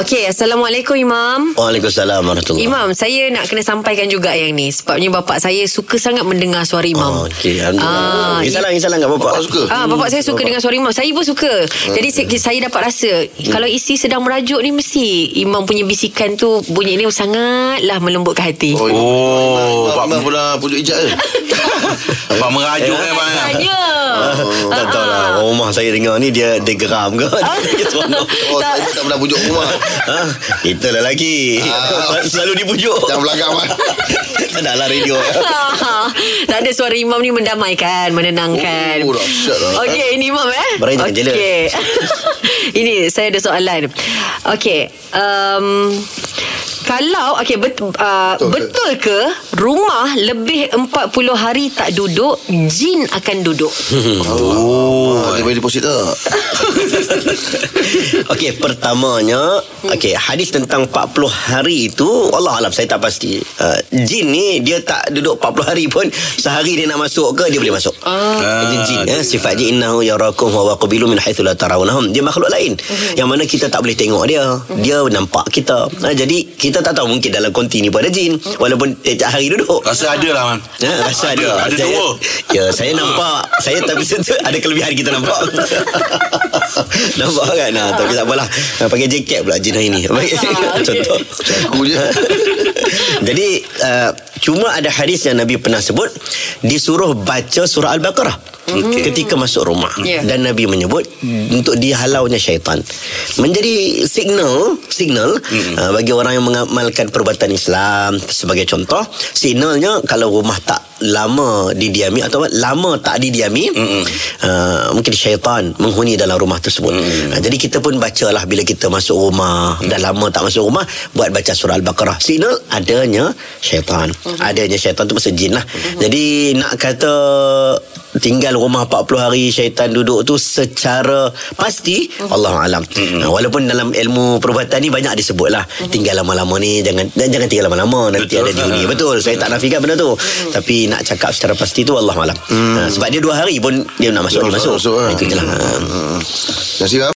Okey, Assalamualaikum Imam. Waalaikumsalam warahmatullahi Imam, saya nak kena sampaikan juga yang ni. Sebabnya bapak saya suka sangat mendengar suara Imam. Oh, Okey, alhamdulillah. Ah, Ah, salah, salah enggak bapak? Bapak suka? Ah, bapak saya suka dengan suara Imam. Saya pun suka. Jadi saya, saya dapat rasa kalau isi sedang merajuk ni mesti Imam punya bisikan tu bunyi ni sangatlah melembutkan hati. Oh, Oh, Pak Pak, Imam pernah pujuk ijat ke? Pak merajuk eh, Mak. Tanya. Oh, tak tahu lah Orang rumah saya dengar ni Dia dia geram ke Dia seronok Oh, Tak. saya tak pernah pujuk rumah. ha? Kita lah lelaki Ah. Selalu dipujuk Jangan belakang, Mak. Tak ada lah radio tak ada suara Imam ni mendamaikan, menenangkan. Oh, lah. Okey, ini Imam eh. Barang. Okey. ini saya ada soalan. Okey, um, kalau okey bet, uh, Betul ke? betul ke rumah lebih 40 hari tak duduk, jin akan duduk? Oh, dia bayar deposit tak? Okey, pertamanya okey, hadis tentang 40 hari itu Allah alam saya tak pasti. Uh, jin ni dia tak duduk 40 hari pun sehari dia nak masuk ke dia boleh masuk. Ah. Jin jin eh, sifat jin innahu yarakum wa qabilu min haitsu la tarawnahum. Dia makhluk lain yang mana kita tak boleh tengok dia. Dia nampak kita. Ha, jadi kita tak tahu mungkin dalam konti ni pun ada jin walaupun tiap hari duduk. Rasa ada lah, Man. Ha, rasa ada. Ada saya, dua. Ya, saya nampak. Saya tapi tentu ada kelebihan kita nampak. nampak kan? Nah, tapi tak apalah. Ha, Pakai jaket pula jin hari ni. Contoh. Aku je. Jadi uh, cuma ada hadis yang Nabi pernah sebut disuruh baca surah Al-Baqarah. Okay. Ketika masuk rumah Ya. dan Nabi menyebut untuk dihalaunya syaitan. Menjadi signal signal uh, bagi orang yang mengamalkan perbuatan Islam sebagai contoh, signalnya kalau rumah tak lama didiami atau lama tak didiami uh, mungkin syaitan menghuni dalam rumah tersebut. Uh, jadi kita pun bacalah bila kita masuk rumah dan lama tak masuk rumah buat baca surah Al-Baqarah. Signal adanya syaitan. Adanya syaitan tu pasal jin lah. Jadi nak kata tinggal rumah 40 hari syaitan duduk tu secara pasti Allah alam. Uh, walaupun dalam ilmu perubatan ni banyak disebut lah tinggal lama-lama ni jangan jangan tinggal lama-lama nanti Betul. ada dihuni. Betul. Saya tak nafikan benda tu. Tapi nak cakap secara pasti tu Allah alam. Uh, sebab dia dua hari pun dia nak masuk dia masuk. Masuk, masuk, Ah, ah. Itu je lah. Ah. Terima.